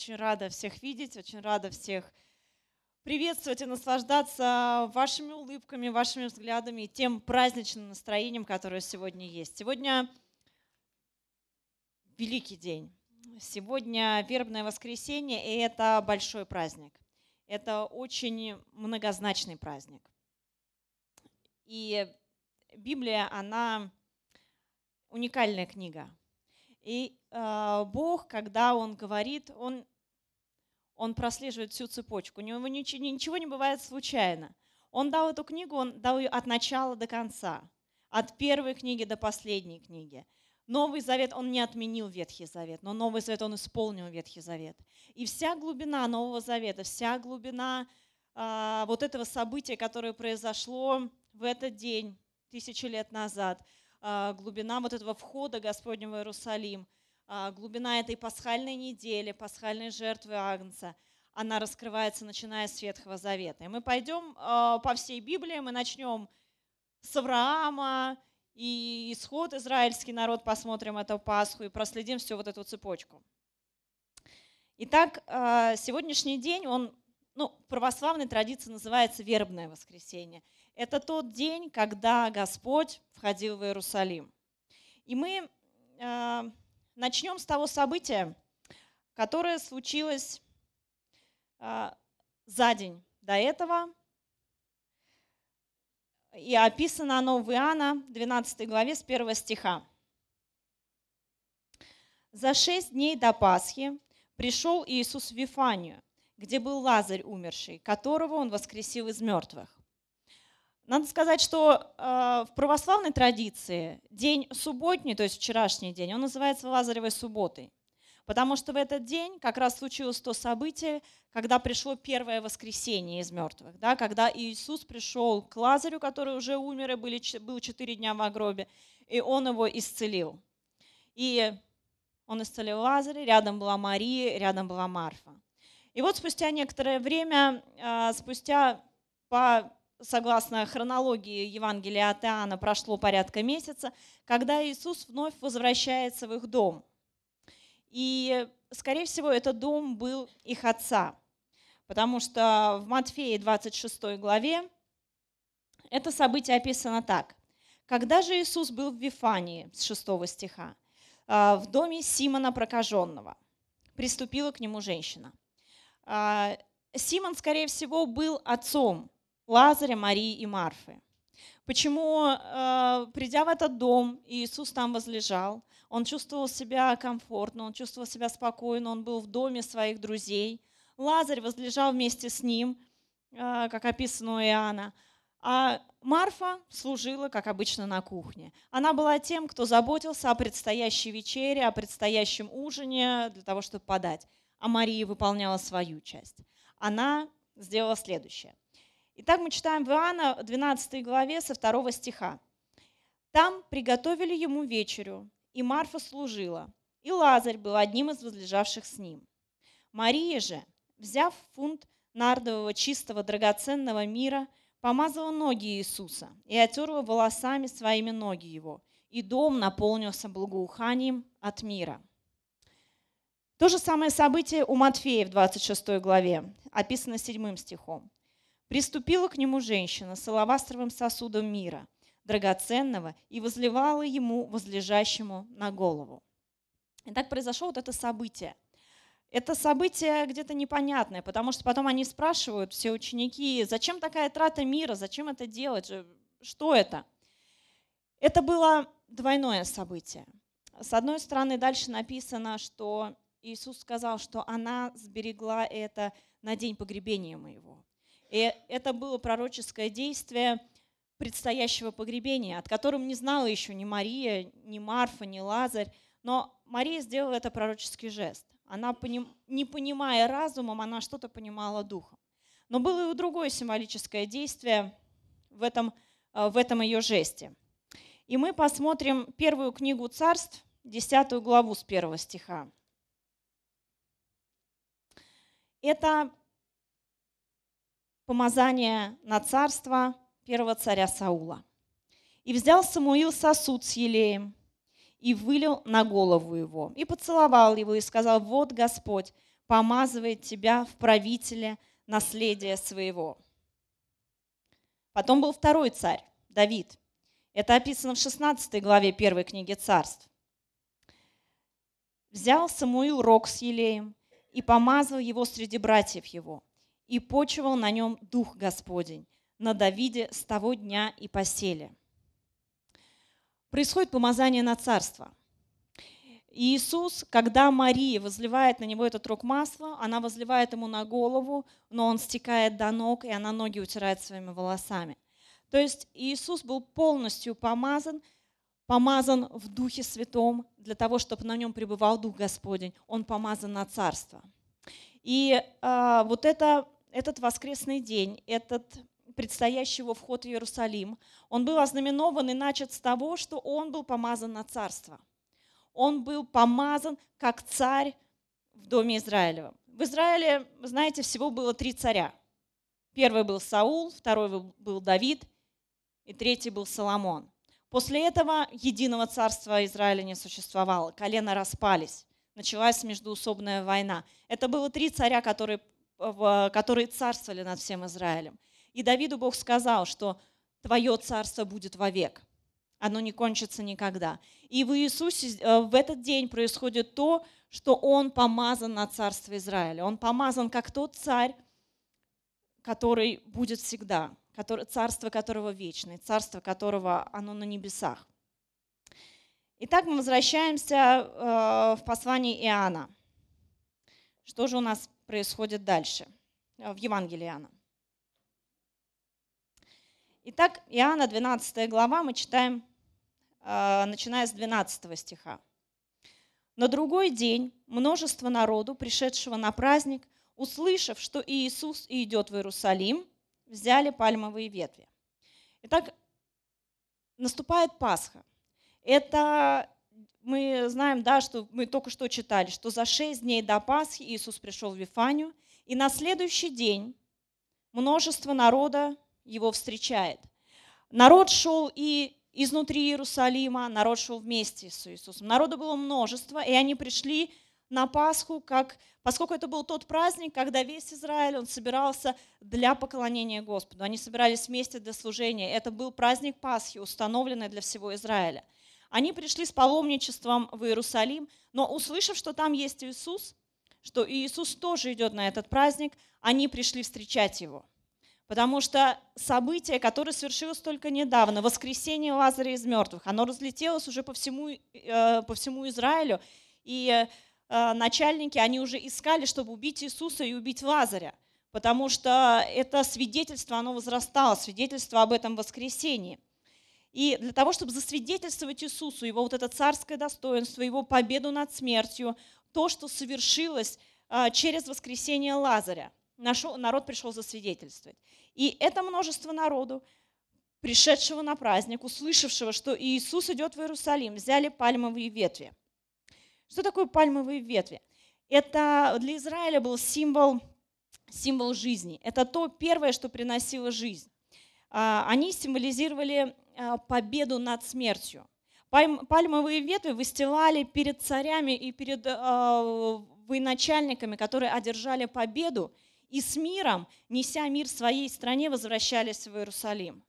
Очень рада всех видеть, очень рада всех приветствовать и наслаждаться вашими улыбками, вашими взглядами и тем праздничным настроением, которое сегодня есть. Сегодня великий день. Сегодня вербное воскресенье, и это большой праздник. Это очень многозначный праздник. И Библия, она уникальная книга. И э, Бог, когда Он говорит, Он, он прослеживает всю цепочку. У него ничего, ничего не бывает случайно. Он дал эту книгу, он дал ее от начала до конца, от первой книги до последней книги. Новый Завет, он не отменил Ветхий Завет, но Новый Завет, он исполнил Ветхий Завет. И вся глубина Нового Завета, вся глубина а, вот этого события, которое произошло в этот день, тысячи лет назад – глубина вот этого входа Господнего в Иерусалим, а, глубина этой пасхальной недели, пасхальной жертвы Агнца, она раскрывается, начиная с Ветхого Завета. И мы пойдем а, по всей Библии, мы начнем с Авраама, и исход израильский народ, посмотрим эту Пасху и проследим всю вот эту цепочку. Итак, сегодняшний день, он ну, в православной традиции называется вербное воскресенье. Это тот день, когда Господь входил в Иерусалим. И мы э, начнем с того события, которое случилось э, за день до этого. И описано оно в Иоанна 12 главе с 1 стиха. «За шесть дней до Пасхи пришел Иисус в Вифанию, где был Лазарь умерший, которого он воскресил из мертвых. Надо сказать, что э, в православной традиции день субботний, то есть вчерашний день, он называется Лазаревой субботой. Потому что в этот день как раз случилось то событие, когда пришло первое воскресенье из мертвых, да, когда Иисус пришел к Лазарю, который уже умер и были, был четыре дня в гробе, и он его исцелил. И он исцелил Лазаря, рядом была Мария, рядом была Марфа. И вот спустя некоторое время, э, спустя по согласно хронологии Евангелия от Иоанна, прошло порядка месяца, когда Иисус вновь возвращается в их дом. И, скорее всего, этот дом был их отца, потому что в Матфея 26 главе это событие описано так. Когда же Иисус был в Вифании, с 6 стиха, а, в доме Симона Прокаженного, приступила к нему женщина. А, Симон, скорее всего, был отцом Лазаря, Марии и Марфы. Почему, э, придя в этот дом, Иисус там возлежал, он чувствовал себя комфортно, он чувствовал себя спокойно, он был в доме своих друзей. Лазарь возлежал вместе с ним, э, как описано у Иоанна. А Марфа служила, как обычно, на кухне. Она была тем, кто заботился о предстоящей вечере, о предстоящем ужине для того, чтобы подать. А Мария выполняла свою часть. Она сделала следующее. Итак, мы читаем в Иоанна 12 главе со 2 стиха. «Там приготовили ему вечерю, и Марфа служила, и Лазарь был одним из возлежавших с ним. Мария же, взяв фунт нардового чистого драгоценного мира, помазала ноги Иисуса и отерла волосами своими ноги его, и дом наполнился благоуханием от мира». То же самое событие у Матфея в 26 главе, описано 7 стихом. Приступила к нему женщина с алавастровым сосудом мира, драгоценного, и возливала ему, возлежащему на голову. И так произошло вот это событие. Это событие где-то непонятное, потому что потом они спрашивают, все ученики, зачем такая трата мира, зачем это делать, что это? Это было двойное событие. С одной стороны, дальше написано, что Иисус сказал, что она сберегла это на день погребения моего. И это было пророческое действие предстоящего погребения, от которого не знала еще ни Мария, ни Марфа, ни Лазарь. Но Мария сделала это пророческий жест. Она, не понимая разумом, она что-то понимала духом. Но было и другое символическое действие в этом, э, в этом ее жесте. И мы посмотрим первую книгу царств, 10 главу с первого стиха. Это помазание на царство первого царя Саула. И взял Самуил сосуд с елеем и вылил на голову его, и поцеловал его, и сказал, вот Господь, помазывает тебя в правителе наследия своего. Потом был второй царь, Давид. Это описано в 16 главе первой книги царств. Взял Самуил рог с елеем и помазал его среди братьев его, и почивал на нем Дух Господень, на Давиде с того дня и посели. Происходит помазание на царство. И Иисус, когда Мария возливает на него этот рог масла, она возливает ему на голову, но он стекает до ног, и она ноги утирает своими волосами. То есть Иисус был полностью помазан, помазан в Духе Святом для того, чтобы на нем пребывал Дух Господень. Он помазан на царство. И э, вот это, этот воскресный день, этот предстоящий его вход в Иерусалим, он был ознаменован и начат с того, что он был помазан на царство. Он был помазан как царь в доме Израилевом. В Израиле, знаете, всего было три царя. Первый был Саул, второй был Давид, и третий был Соломон. После этого единого царства Израиля не существовало, колена распались, началась междуусобная война. Это было три царя, которые, которые царствовали над всем Израилем. И Давиду Бог сказал, что твое царство будет вовек, оно не кончится никогда. И в Иисусе э, в этот день происходит то, что Он помазан на царство Израиля. Он помазан как тот царь, который будет всегда который, царство которого вечное, царство которого оно на небесах. Итак, мы возвращаемся э, в послание Иоанна. Что же у нас происходит дальше э, в Евангелии Иоанна? Итак, Иоанна 12 глава мы читаем, э, начиная с 12 стиха. На другой день множество народу, пришедшего на праздник, услышав, что Иисус идет в Иерусалим, взяли пальмовые ветви. Итак, наступает Пасха. Это мы знаем, да, что мы только что читали, что за шесть дней до Пасхи Иисус пришел в Вифанию, и на следующий день множество народа его встречает. Народ шел и изнутри Иерусалима, народ шел вместе с Иисусом. Народу было множество, и они пришли на Пасху, как, поскольку это был тот праздник, когда весь Израиль, он собирался для поклонения Господу. Они собирались вместе для служения. Это был праздник Пасхи, установленный для всего Израиля. Они пришли с паломничеством в Иерусалим, но услышав, что там есть Иисус, что Иисус тоже идет на этот праздник, они пришли встречать Его. Потому что событие, которое свершилось только недавно, воскресение Лазаря из мертвых, оно разлетелось уже по всему, э, по всему Израилю. И Э, начальники, они уже искали, чтобы убить Иисуса и убить Лазаря, потому что это свидетельство, оно возрастало, свидетельство об этом воскресении. И для того, чтобы засвидетельствовать Иисусу, его вот это царское достоинство, его победу над смертью, то, что совершилось э, через воскресение Лазаря, народ пришел засвидетельствовать. И это множество народу, пришедшего на праздник, услышавшего, что Иисус идет в Иерусалим, взяли пальмовые ветви – что такое пальмовые ветви? Это для Израиля был символ, символ жизни. Это то первое, что приносило жизнь. А, они символизировали а, победу над смертью. Пальмовые ветви выстилали перед царями и перед а, военачальниками, которые одержали победу, и с миром, неся мир своей стране, возвращались в Иерусалим.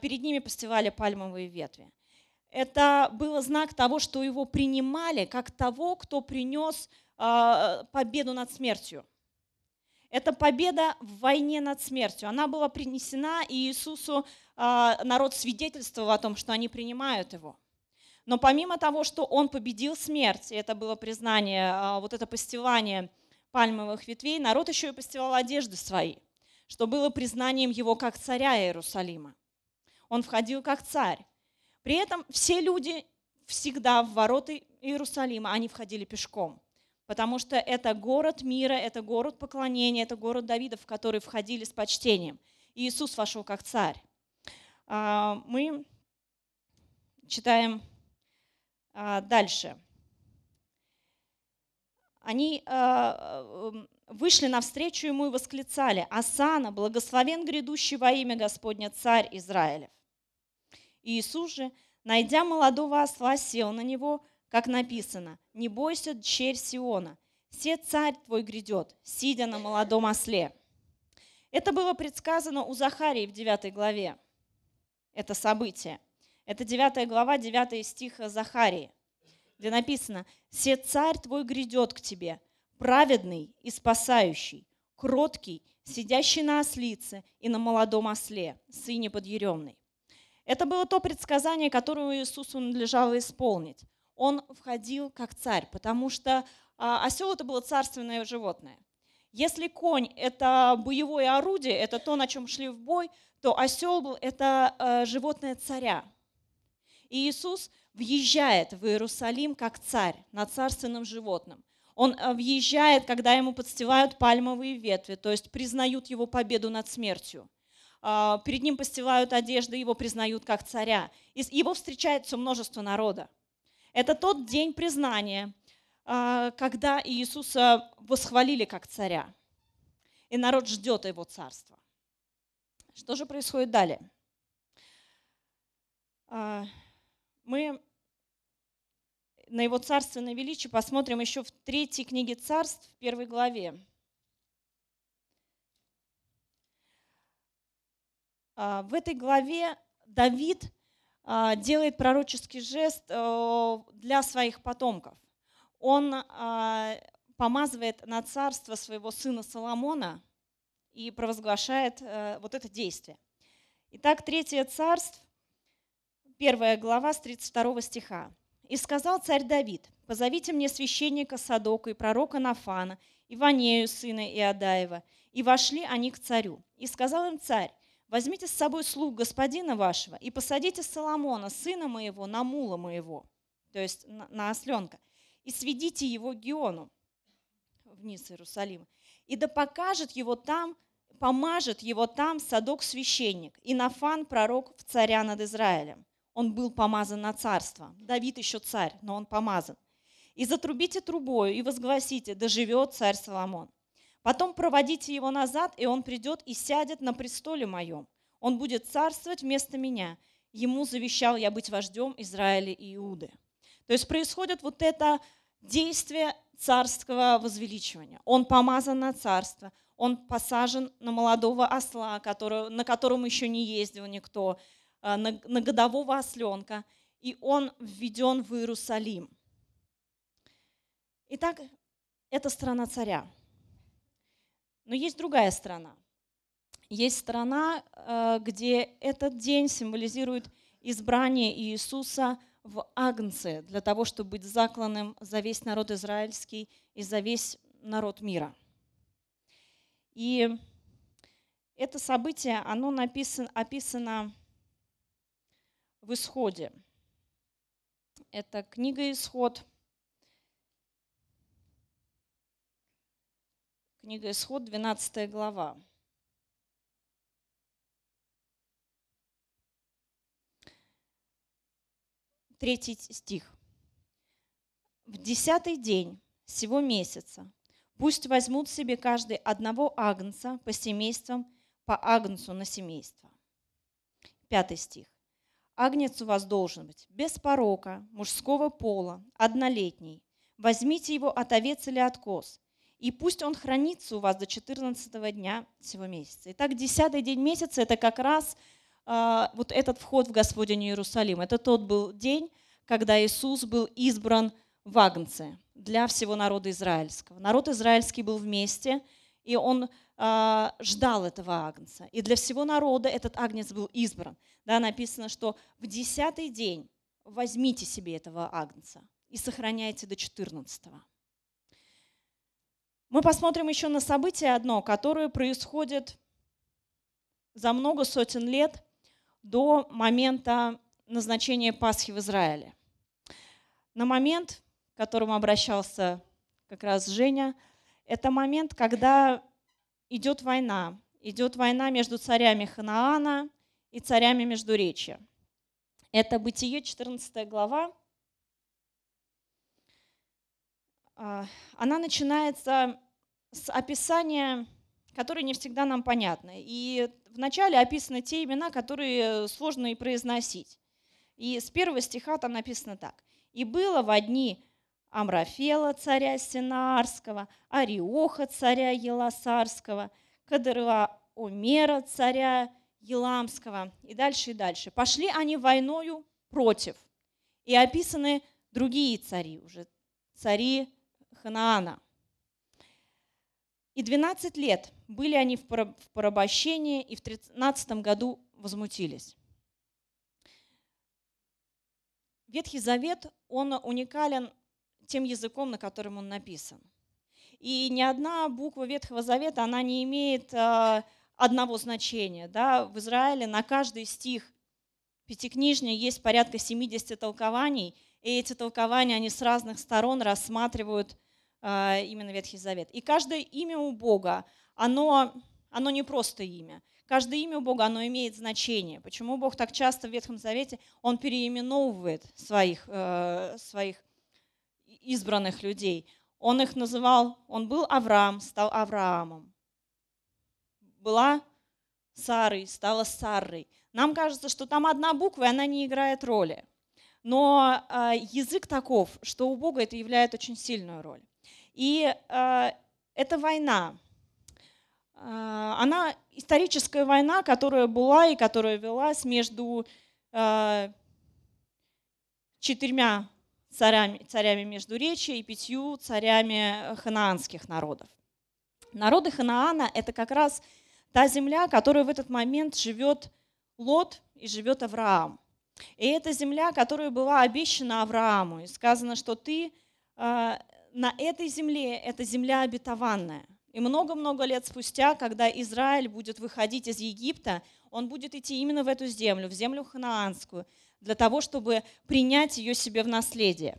Перед ними постевали пальмовые ветви это был знак того, что его принимали как того, кто принес победу над смертью. Это победа в войне над смертью. Она была принесена, Иисусу а, народ свидетельствовал о том, что они принимают его. Но помимо того, что он победил смерть, и это было признание, а, вот это постилание пальмовых ветвей, народ еще и постилал одежды свои, что было признанием его как царя Иерусалима. Он входил как царь. При этом все люди всегда в ворота Иерусалима, они входили пешком, потому что это город мира, это город поклонения, это город Давида, в который входили с почтением. И Иисус вошел как царь. А, мы читаем а, дальше. Они а, вышли навстречу ему и восклицали, «Асана, благословен грядущий во имя Господня, царь Израилев». Иисус же, найдя молодого осла, сел на него, как написано, «Не бойся, дщерь Сиона, «Все царь твой грядет, сидя на молодом осле». Это было предсказано у Захарии в 9 главе. Это событие. Это 9 глава, 9 стих Захарии, где написано «Се царь твой грядет к тебе, праведный и спасающий, кроткий, сидящий на ослице и на молодом осле, сыне подъеремной». Это было то предсказание, которое Иисусу надлежало исполнить. Он входил как царь, потому что а, осел это было царственное животное. Если конь – это боевое орудие, это то, на чем шли в бой, то осел был – это э, животное царя – и Иисус въезжает в Иерусалим как царь над царственным животным. Он э, въезжает, когда ему подстилают пальмовые ветви, то есть признают его победу над смертью. А, перед ним постилают одежды, его признают как царя. Его встречает все множество народа. Это тот день признания, а, когда Иисуса восхвалили как царя. И народ ждет его царства. Что же происходит далее? А, мы на его царственное величие посмотрим еще в третьей книге царств, в первой главе. А, в этой главе Давид делает пророческий жест э, для своих потомков. Он а, помазывает на царство своего сына Соломона и провозглашает э, вот это действие. Итак, третье царство, первая глава с 32 стиха. «И сказал царь Давид, позовите мне священника Садока и пророка Нафана, и Ванею, сына Иодаева. И вошли они к царю. И сказал им царь, возьмите с собой слуг господина вашего и посадите Соломона, сына моего, на мула моего, то есть на, на осленка, и сведите его к Геону, вниз Иерусалима, и да покажет его там, помажет его там Садок священник, и Нафан пророк в царя над Израилем он был помазан на царство. Давид еще царь, но он помазан. И затрубите трубою, и возгласите, да живет царь Соломон. Потом проводите его назад, и он придет и сядет на престоле моем. Он будет царствовать вместо меня. Ему завещал я быть вождем Израиля и Иуды. То есть происходит вот это действие царского возвеличивания. Он помазан на царство, он посажен на молодого осла, который, на котором еще не ездил никто, а, на, на годового осленка, и он введен в Иерусалим. Итак, это страна царя. Но есть другая страна. Есть страна, э, где этот день символизирует избрание Иисуса в Агнце для того, чтобы быть закланным за весь народ израильский и за весь народ мира. И это событие, оно написано, описано в Исходе. Это книга Исход. Книга Исход, 12 глава. Третий стих. В десятый день сего месяца пусть возьмут себе каждый одного агнца по семействам, по агнцу на семейство. Пятый стих. Агнец у вас должен быть без порока, мужского пола, однолетний. Возьмите его от овец или от коз, и пусть он хранится у вас до 14 дня всего месяца. Итак, 10 день месяца – это как раз э, вот этот вход в Господень Иерусалим. Это тот был день, когда Иисус был избран в Агнце для всего народа израильского. Народ израильский был вместе, и он э, ждал этого агнца. И для всего народа этот агнец был избран. Да, написано, что в десятый день возьмите себе этого агнца и сохраняйте до 14 -го. Мы посмотрим еще на событие одно, которое происходит за много сотен лет до момента назначения Пасхи в Израиле. На момент, к которому обращался как раз Женя, это момент, когда идет война. Идет война между царями Ханаана и царями Междуречья. Это Бытие, 14 глава. А, она начинается с описания, которое не всегда нам понятно. И вначале описаны те имена, которые сложно и произносить. И с первого стиха там написано так. «И было в одни Амрафела, царя Синаарского, Ариоха, царя Еласарского, Кадырла Омера, царя Еламского, и дальше, и дальше. Пошли они войною против. И описаны другие цари, уже цари Ханаана. И 12 лет были они в порабощении, и в 13 году возмутились. Ветхий Завет, он уникален тем языком, на котором он написан. И ни одна буква Ветхого Завета, она не имеет э, одного значения. Да? В Израиле на каждый стих Пятикнижня есть порядка 70 толкований, и эти толкования, они с разных сторон рассматривают именно Ветхий Завет. И каждое имя у Бога, оно, оно не просто имя. Каждое имя у Бога, оно имеет значение. Почему Бог так часто в Ветхом Завете, Он переименовывает своих, э, своих избранных людей. Он их называл, он был Авраам, стал Авраамом. Была Сарой, стала Сарой. Нам кажется, что там одна буква, и она не играет роли. Но э, язык таков, что у Бога это являет очень сильную роль. И э, эта война, э, она историческая война, которая была и которая велась между э, четырьмя царями, царями Междуречия и пятью царями ханаанских народов. Народы Ханаана – это как раз та земля, которая в этот момент живет Лот и живет Авраам. И это земля, которая была обещана Аврааму. И сказано, что ты э, на этой земле, это земля обетованная. И много-много лет спустя, когда Израиль будет выходить из Египта, он будет идти именно в эту землю, в землю ханаанскую, для того, чтобы принять ее себе в наследие.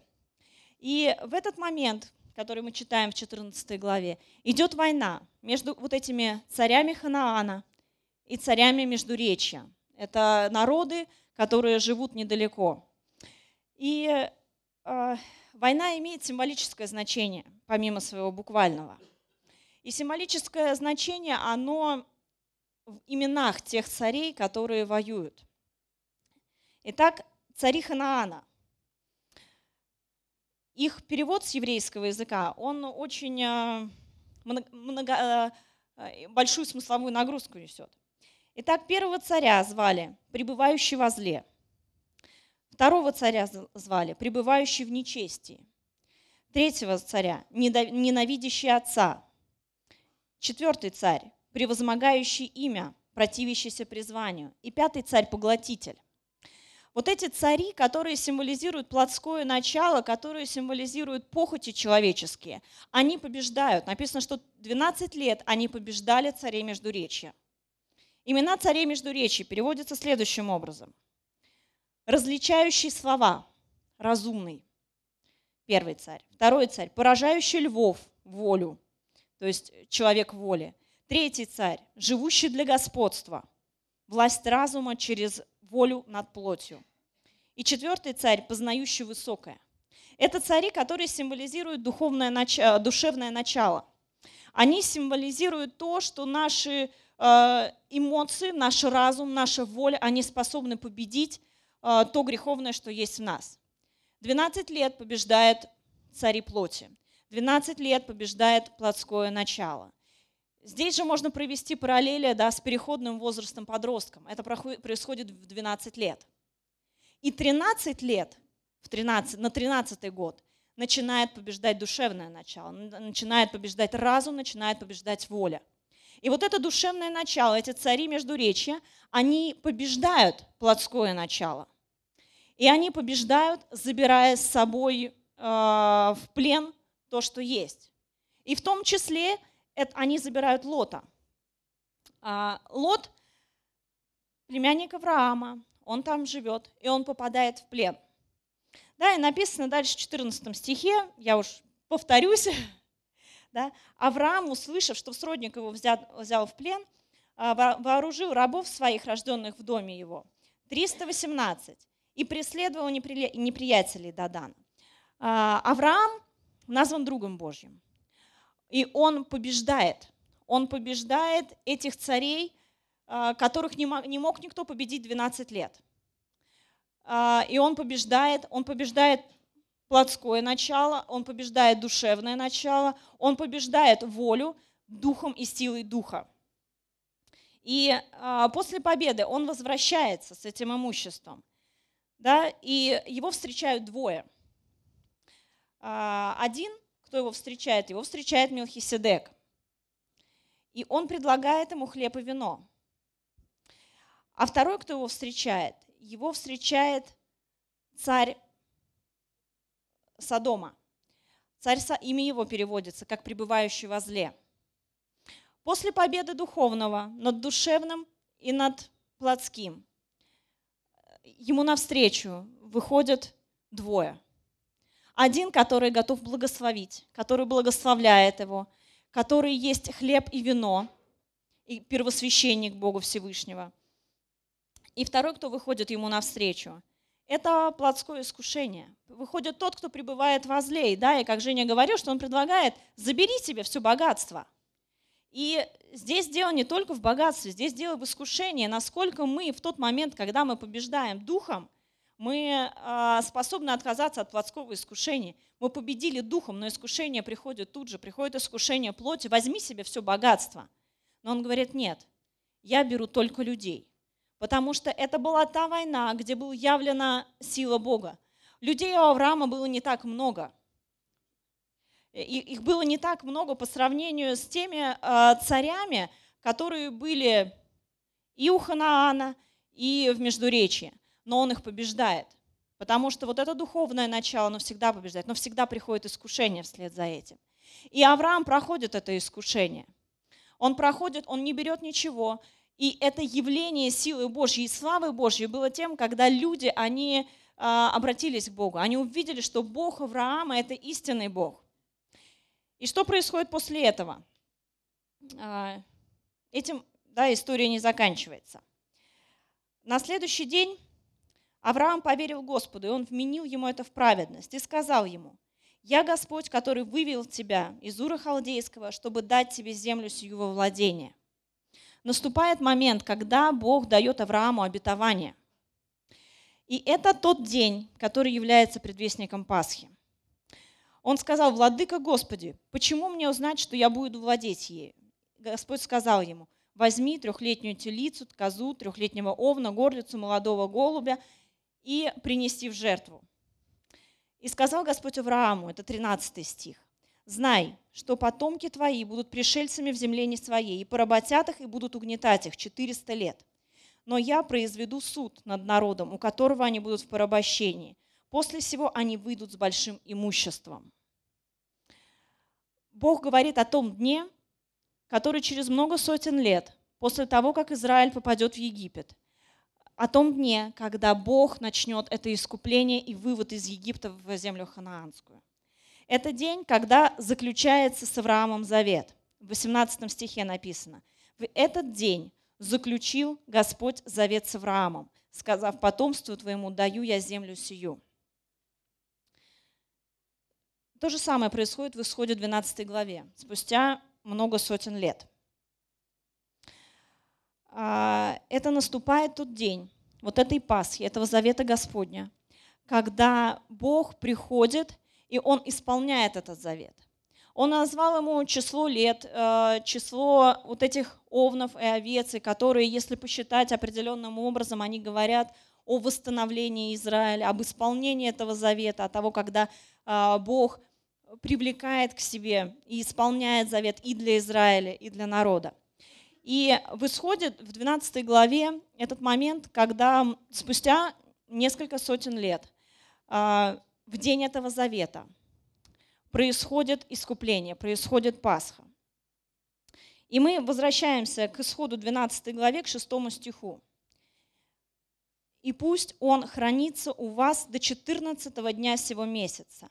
И в этот момент, который мы читаем в 14 главе, идет война между вот этими царями Ханаана и царями Междуречья. Это народы, которые живут недалеко. И э, война имеет символическое значение, помимо своего буквального. И символическое значение, оно в именах тех царей, которые воюют. Итак, цари Ханаана. Их перевод с еврейского языка, он очень э, много, э, большую смысловую нагрузку несет. Итак, первого царя звали «пребывающий во зле». Второго царя звали «пребывающий в нечестии». Третьего царя «ненавидящий отца». Четвертый царь «превозмогающий имя, противящийся призванию». И пятый царь «поглотитель». Вот эти цари, которые символизируют плотское начало, которые символизируют похоти человеческие, они побеждают. Написано, что 12 лет они побеждали царей Междуречья. Имена царей Междуречья переводятся следующим образом. Различающий слова, разумный, первый царь. Второй царь, поражающий львов, волю, то есть человек воли. Третий царь, живущий для господства, власть разума через волю над плотью. И четвертый царь, познающий высокое. Это цари, которые символизируют духовное начало, душевное начало. Они символизируют то, что наши э, эмоции, наш разум, наша воля, они способны победить э, то греховное, что есть в нас. 12 лет побеждает цари плоти. 12 лет побеждает плотское начало. Здесь же можно провести параллели да, с переходным возрастом подростком. Это происходит в 12 лет. И 13 лет, в 13, на 13 год, начинает побеждать душевное начало, начинает побеждать разум, начинает побеждать воля. И вот это душевное начало, эти цари Междуречья, они побеждают плотское начало. И они побеждают, забирая с собой э, в плен то, что есть. И в том числе это, они забирают Лота. А, Лот – племянник Авраама, он там живет, и он попадает в плен. Да, и написано дальше в 14 стихе, я уж повторюсь, да, Авраам, услышав, что сродник его взял, взял в плен, а, вооружил рабов своих, рожденных в доме его, 318, и преследовал неприятелей Дадана. Авраам назван другом Божьим. И он побеждает. Он побеждает этих царей, а, которых не мог, никто победить 12 лет. А, и он побеждает, он побеждает плотское начало, он побеждает душевное начало, он побеждает волю духом и силой духа. И а, после победы он возвращается с этим имуществом, да, и его встречают двое. А, один, кто его встречает, его встречает Мелхиседек, и он предлагает ему хлеб и вино. А второй, кто его встречает, его встречает царь Содома. Царь, имя его переводится как пребывающий во зле. После победы духовного над душевным и над плотским ему навстречу выходят двое. Один, который готов благословить, который благословляет его, который есть хлеб и вино, и первосвященник Бога Всевышнего. И второй, кто выходит ему навстречу – это плотское искушение. Выходит тот, кто пребывает во зле. Да, и как Женя говорил, что он предлагает, забери себе все богатство. И здесь дело не только в богатстве, здесь дело в искушении, насколько мы в тот момент, когда мы побеждаем духом, мы а, способны отказаться от плотского искушения. Мы победили духом, но искушение приходит тут же, приходит искушение плоти, возьми себе все богатство. Но он говорит, нет, я беру только людей потому что это была та война, где была явлена сила Бога. Людей у Авраама было не так много. Их было не так много по сравнению с теми э, царями, которые были и у Ханаана, и в Междуречии. Но он их побеждает. Потому что вот это духовное начало, оно всегда побеждает, но всегда приходит искушение вслед за этим. И Авраам проходит это искушение. Он проходит, он не берет ничего, и это явление силы Божьей и славы Божьей было тем, когда люди, они а, обратились к Богу. Они увидели, что Бог Авраама – это истинный Бог. И что происходит после этого? А, этим да, история не заканчивается. На следующий день Авраам поверил Господу, и он вменил ему это в праведность, и сказал ему, «Я Господь, который вывел тебя из Ура Халдейского, чтобы дать тебе землю сию во владение» наступает момент, когда Бог дает Аврааму обетование. И это тот день, который является предвестником Пасхи. Он сказал, «Владыка Господи, почему мне узнать, что я буду владеть ею?» Господь сказал ему, «Возьми трехлетнюю телицу, козу, трехлетнего овна, горлицу, молодого голубя и принеси в жертву». И сказал Господь Аврааму, это 13 стих, Знай, что потомки твои будут пришельцами в земле не своей, и поработят их, и будут угнетать их 400 лет. Но я произведу суд над народом, у которого они будут в порабощении. После всего они выйдут с большим имуществом. Бог говорит о том дне, который через много сотен лет, после того, как Израиль попадет в Египет, о том дне, когда Бог начнет это искупление и вывод из Египта в землю ханаанскую. Это день, когда заключается с Авраамом завет. В 18 стихе написано. В этот день заключил Господь завет с Авраамом, сказав, потомству твоему даю я землю сию. То же самое происходит в исходе 12 главе, спустя много сотен лет. А, это наступает тот день, вот этой Пасхи, этого завета Господня, когда Бог приходит и он исполняет этот завет. Он назвал ему число лет, э, число вот этих овнов и овец, которые, если посчитать определенным образом, они говорят о восстановлении Израиля, об исполнении этого завета, о того, когда э, Бог привлекает к себе и исполняет завет и для Израиля, и для народа. И в исходе, в 12 главе, этот момент, когда спустя несколько сотен лет э, в день этого завета происходит искупление, происходит Пасха. И мы возвращаемся к исходу 12 главе, к 6 стиху. «И пусть он хранится у вас до 14 дня сего месяца.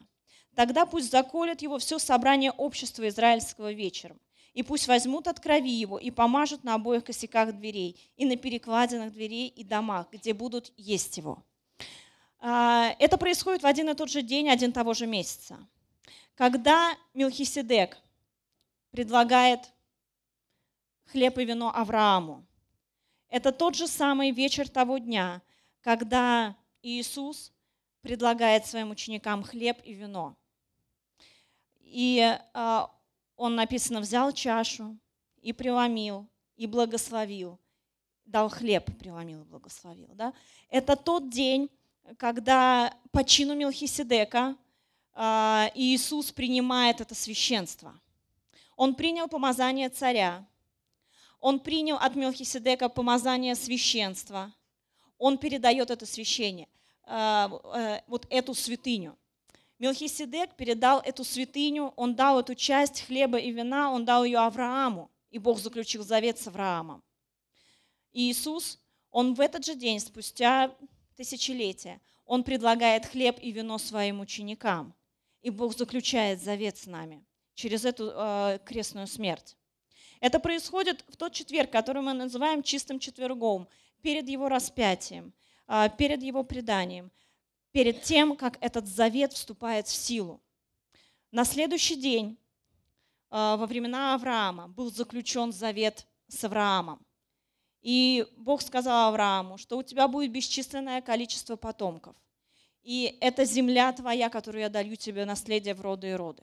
Тогда пусть заколят его все собрание общества израильского вечером. И пусть возьмут от крови его и помажут на обоих косяках дверей и на перекладинах дверей и домах, где будут есть его. А, это происходит в один и тот же день, один того же месяца. Когда Милхиседек предлагает хлеб и вино Аврааму, это тот же самый вечер того дня, когда Иисус предлагает своим ученикам хлеб и вино. И а, он написано, взял чашу и преломил, и благословил. Дал хлеб, преломил и благословил. Да? Это тот день, когда по чину Мелхиседека а, Иисус принимает это священство. Он принял помазание царя, он принял от Мелхиседека помазание священства, он передает это священие, а, э, вот эту святыню. Мелхиседек передал эту святыню, он дал эту часть хлеба и вина, он дал ее Аврааму, и Бог заключил завет с Авраамом. И Иисус, он в этот же день, спустя тысячелетия, он предлагает хлеб и вино своим ученикам, и Бог заключает завет с нами через эту э, крестную смерть. Это происходит в тот четверг, который мы называем чистым четвергом, перед его распятием, э, перед его преданием – перед тем, как этот завет вступает в силу. На следующий день, а, во времена Авраама, был заключен завет с Авраамом. И Бог сказал Аврааму, что у тебя будет бесчисленное количество потомков. И это земля твоя, которую я даю тебе наследие в роды и роды.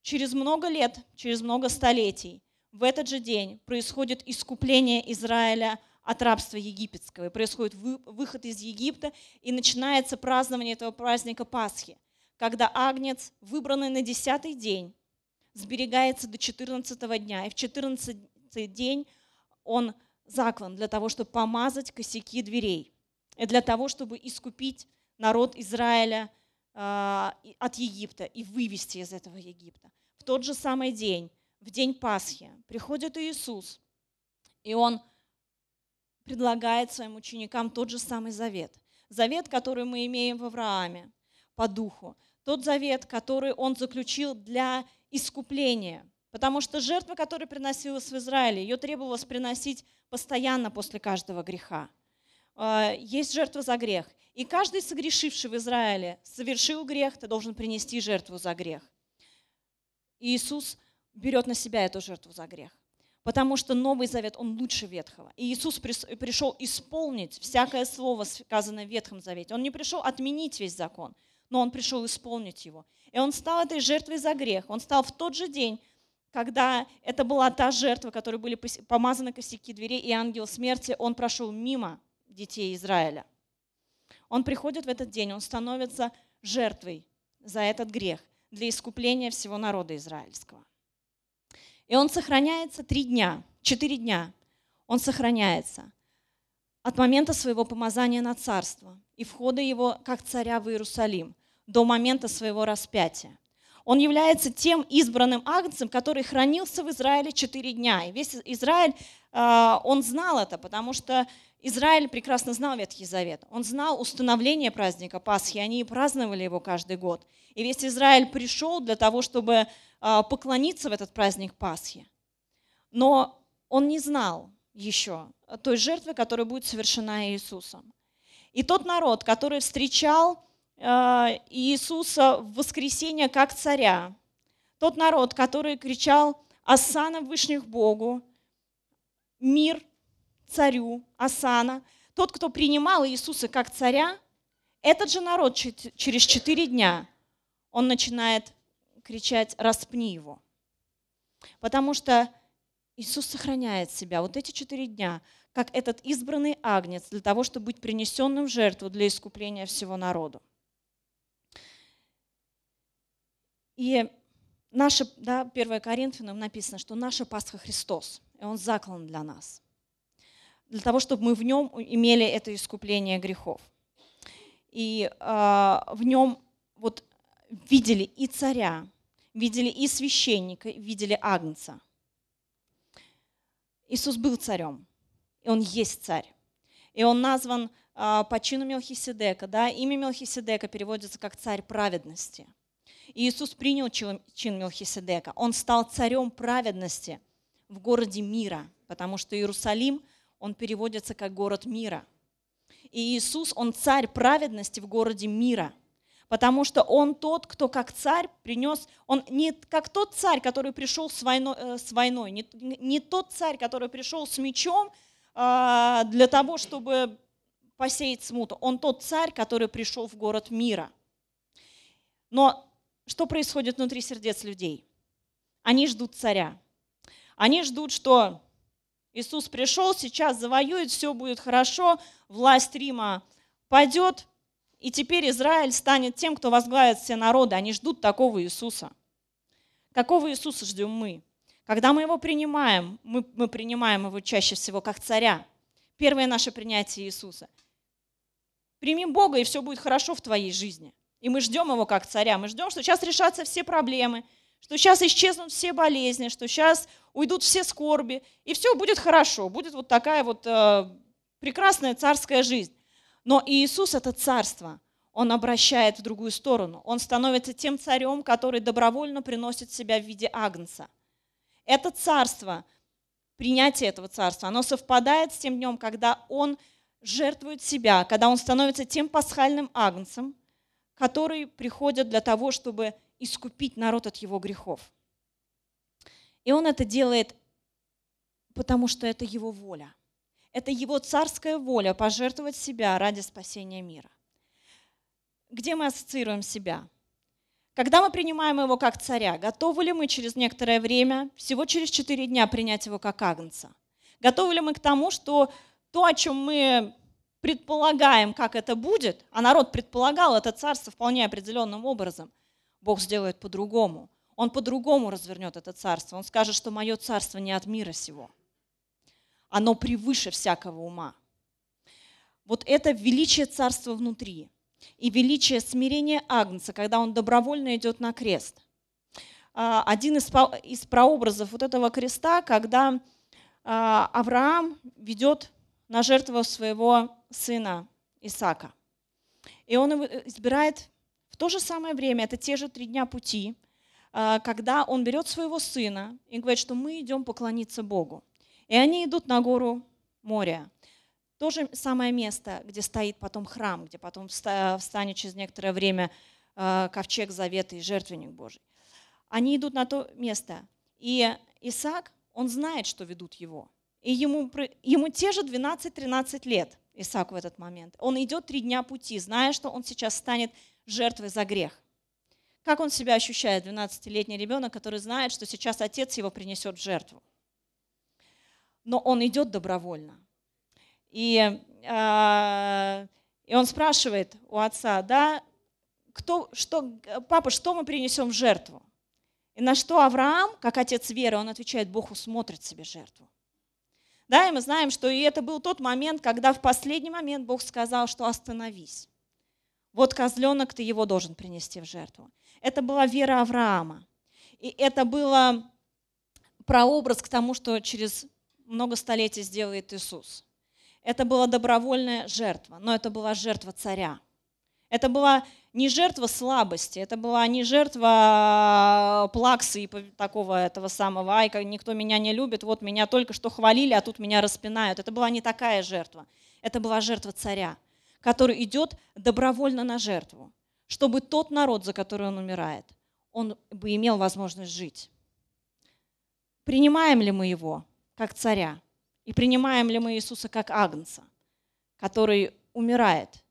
Через много лет, через много столетий, в этот же день происходит искупление Израиля – от рабства египетского. И происходит выход из Египта, и начинается празднование этого праздника Пасхи, когда агнец, выбранный на десятый день, сберегается до 14 дня. И в 14 день он заклан для того, чтобы помазать косяки дверей. И для того, чтобы искупить народ Израиля э, от Египта и вывести из этого Египта. В тот же самый день, в день Пасхи, приходит Иисус, и он предлагает своим ученикам тот же самый завет. Завет, который мы имеем в Аврааме по духу. Тот завет, который он заключил для искупления. Потому что жертва, которая приносилась в Израиле, ее требовалось приносить постоянно после каждого греха. А, есть жертва за грех. И каждый согрешивший в Израиле совершил грех, ты должен принести жертву за грех. И Иисус берет на себя эту жертву за грех потому что Новый Завет, он лучше Ветхого. И Иисус пришел исполнить всякое слово, сказанное в Ветхом Завете. Он не пришел отменить весь закон, но он пришел исполнить его. И он стал этой жертвой за грех. Он стал в тот же день, когда это была та жертва, которой были помазаны косяки дверей, и ангел смерти, он прошел мимо детей Израиля. Он приходит в этот день, он становится жертвой за этот грех для искупления всего народа израильского. И он сохраняется три дня, четыре дня. Он сохраняется от момента своего помазания на царство и входа его как царя в Иерусалим до момента своего распятия. Он является тем избранным агнцем, который хранился в Израиле четыре дня. И весь Израиль, а, он знал это, потому что Израиль прекрасно знал Ветхий Завет. Он знал установление праздника Пасхи, они праздновали его каждый год. И весь Израиль пришел для того, чтобы а, поклониться в этот праздник Пасхи. Но он не знал еще той жертвы, которая будет совершена Иисусом. И тот народ, который встречал Иисуса в воскресенье как царя, тот народ, который кричал «Асана Вышних Богу», «Мир царю», «Асана», тот, кто принимал Иисуса как царя, этот же народ через четыре дня, он начинает кричать «распни его». Потому что Иисус сохраняет себя вот эти четыре дня, как этот избранный агнец для того, чтобы быть принесенным в жертву для искупления всего народу. И наша, да, 1 Коринфянам написано, что наша Пасха Христос, и Он заклан для нас. Для того, чтобы мы в Нем имели это искупление грехов. И э, в Нем вот видели и царя, видели и священника, видели агнца. Иисус был царем, и он есть царь. И он назван а, по чину Мелхиседека. Да? Имя Мелхиседека переводится как царь праведности. Иисус принял чин Мелхиседека. Он стал царем праведности в городе мира, потому что Иерусалим, он переводится как город мира. И Иисус, он царь праведности в городе мира – потому что он тот, кто как царь принес, он не как тот царь, который пришел с войной, э, с войной не, не тот царь, который пришел с мечом а, для того, чтобы посеять смуту. Он тот царь, который пришел в город мира. Но что происходит внутри сердец людей? Они ждут царя. Они ждут, что Иисус пришел, сейчас завоюет, все будет хорошо, власть Рима пойдет, и теперь Израиль станет тем, кто возглавит все народы. Они ждут такого Иисуса. Какого Иисуса ждем мы? Когда мы его принимаем, мы, мы принимаем его чаще всего как царя. Первое наше принятие Иисуса. Прими Бога, и все будет хорошо в твоей жизни. И мы ждем его как царя. Мы ждем, что сейчас решатся все проблемы, что сейчас исчезнут все болезни, что сейчас уйдут все скорби, и все будет хорошо. Будет вот такая вот э, прекрасная царская жизнь. Но Иисус – это царство. Он обращает в другую сторону. Он становится тем царем, который добровольно приносит себя в виде агнца. Это царство, принятие этого царства, оно совпадает с тем днем, когда он жертвует себя, когда он становится тем пасхальным агнцем, который приходит для того, чтобы искупить народ от его грехов. И он это делает, потому что это его воля. Это его царская воля пожертвовать себя ради спасения мира. Где мы ассоциируем себя? Когда мы принимаем его как царя, готовы ли мы через некоторое время, всего через четыре дня, принять его как агнца? Готовы ли мы к тому, что то, о чем мы предполагаем, как это будет, а народ предполагал это царство вполне определенным образом, Бог сделает по-другому. Он по-другому развернет это царство. Он скажет, что мое царство не от мира сего. Оно превыше всякого ума. Вот это величие царства внутри и величие смирения Агнца, когда он добровольно идет на крест. А, один из прообразов вот этого креста, когда а, Авраам ведет на жертву своего сына Исаака. И он избирает в то же самое время, это те же три дня пути, а, когда он берет своего сына и говорит, что мы идем поклониться Богу. И они идут на гору моря. То же самое место, где стоит потом храм, где потом встанет через некоторое время а, ковчег завета и жертвенник Божий. Они идут на то место. И Исаак, он знает, что ведут его. И ему, ему те же 12-13 лет, Исаак в этот момент. Он идет три дня пути, зная, что он сейчас станет жертвой за грех. Как он себя ощущает, 12-летний ребенок, который знает, что сейчас отец его принесет в жертву? Но он идет добровольно. И, э, и он спрашивает у отца, да, кто, что, папа, что мы принесем в жертву? И на что Авраам, как отец веры, он отвечает, Бог усмотрит себе жертву. Да, и мы знаем, что и это был тот момент, когда в последний момент Бог сказал, что остановись. Вот козленок, ты его должен принести в жертву. Это была вера Авраама. И это было прообраз к тому, что через много столетий сделает Иисус. Это была добровольная жертва, но это была жертва царя. Это была не жертва слабости, это была не жертва а, плаксы и такого этого самого, ай, никто меня не любит, вот меня только что хвалили, а тут меня распинают. Это была не такая жертва. Это была жертва царя, который идет добровольно на жертву, чтобы тот народ, за который он умирает, он бы имел возможность жить. Принимаем ли мы его как царя? И принимаем ли мы Иисуса как агнца, который умирает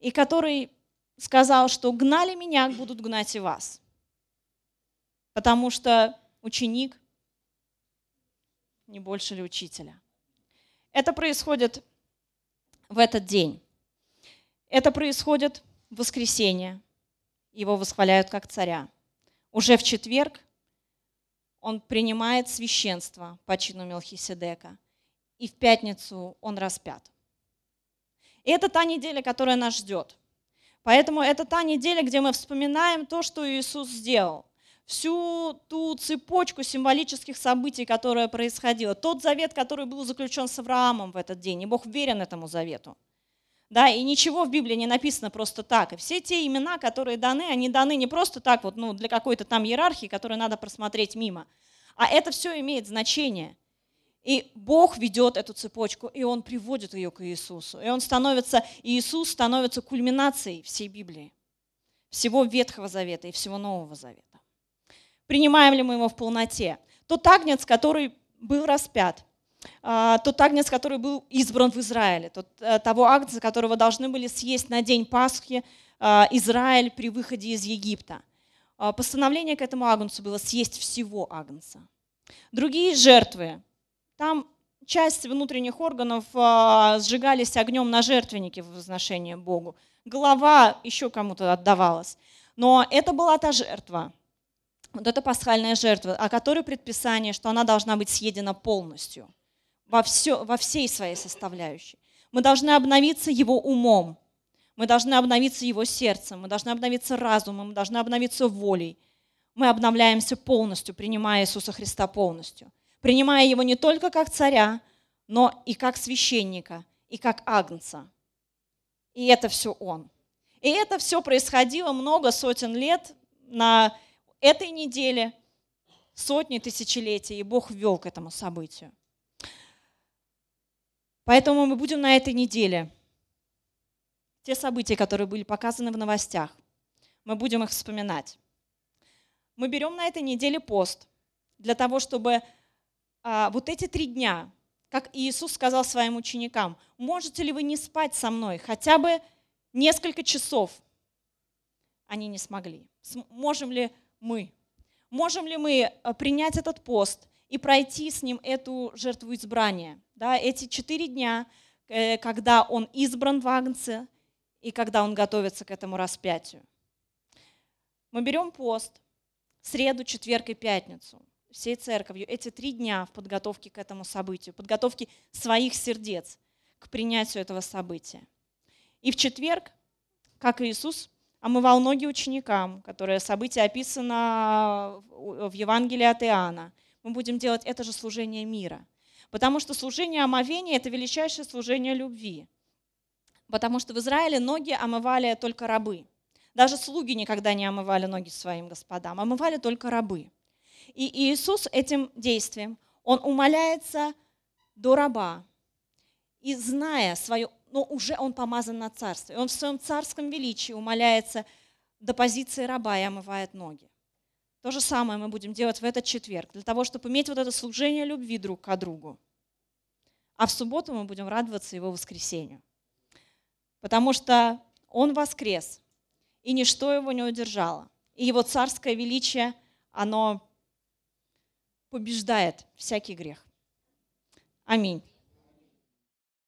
и который сказал, что гнали меня, будут гнать и вас. Потому что ученик не больше ли учителя. Это происходит в этот день. Это происходит в воскресенье. Его восхваляют как царя. Уже в четверг он принимает священство по чину Мелхиседека. И в пятницу он распят. Это та неделя, которая нас ждет. Поэтому это та неделя, где мы вспоминаем то, что Иисус сделал. Всю ту цепочку символических событий, которая происходила. Тот завет, который был заключен с Авраамом в этот день. И Бог верен этому завету. Да, и ничего в Библии не написано просто так. И все те имена, которые даны, они даны не просто так, вот, ну, для какой-то там иерархии, которую надо просмотреть мимо. А это все имеет значение – и Бог ведет эту цепочку, и Он приводит ее к Иисусу. И Он становится, Иисус становится кульминацией всей Библии, всего Ветхого Завета и всего Нового Завета. Принимаем ли мы его в полноте? Тот агнец, который был распят, а, тот агнец, который был избран в Израиле, тот, э, того агнца, которого должны были съесть на день Пасхи а, Израиль при выходе из Египта. А, постановление к этому агнцу было съесть всего агнца. Другие жертвы, там часть внутренних органов сжигались огнем на жертвеннике в возношение Богу. Голова еще кому-то отдавалась. Но это была та жертва, вот эта пасхальная жертва, о которой предписание, что она должна быть съедена полностью, во, все, во всей своей составляющей. Мы должны обновиться его умом, мы должны обновиться его сердцем, мы должны обновиться разумом, мы должны обновиться волей. Мы обновляемся полностью, принимая Иисуса Христа полностью. Принимая его не только как царя, но и как священника, и как агнца. И это все он. И это все происходило много сотен лет на этой неделе, сотни тысячелетий, и Бог ввел к этому событию. Поэтому мы будем на этой неделе те события, которые были показаны в новостях, мы будем их вспоминать. Мы берем на этой неделе пост для того, чтобы вот эти три дня, как Иисус сказал своим ученикам, можете ли вы не спать со мной хотя бы несколько часов? Они не смогли. Можем ли мы? Можем ли мы а, принять этот пост и пройти с ним эту жертву избрания? Да, эти четыре дня, э, когда он избран в Агнце, и когда он готовится к этому распятию. Мы берем пост, среду, четверг и пятницу, всей церковью, эти три дня в подготовке к этому событию, подготовке своих сердец к принятию этого события. И в четверг, как Иисус омывал ноги ученикам, которое событие описано в Евангелии от Иоанна, мы будем делать это же служение мира. Потому что служение омовения – это величайшее служение любви – потому что в Израиле ноги омывали только рабы. Даже слуги никогда не омывали ноги своим господам, омывали только рабы. И Иисус этим действием, он умоляется до раба, и зная свое, но уже он помазан на царство, и он в своем царском величии умоляется до позиции раба и омывает ноги. То же самое мы будем делать в этот четверг, для того, чтобы иметь вот это служение любви друг к другу. А в субботу мы будем радоваться его воскресению потому что он воскрес, и ничто его не удержало. И его царское величие, оно побеждает всякий грех. Аминь.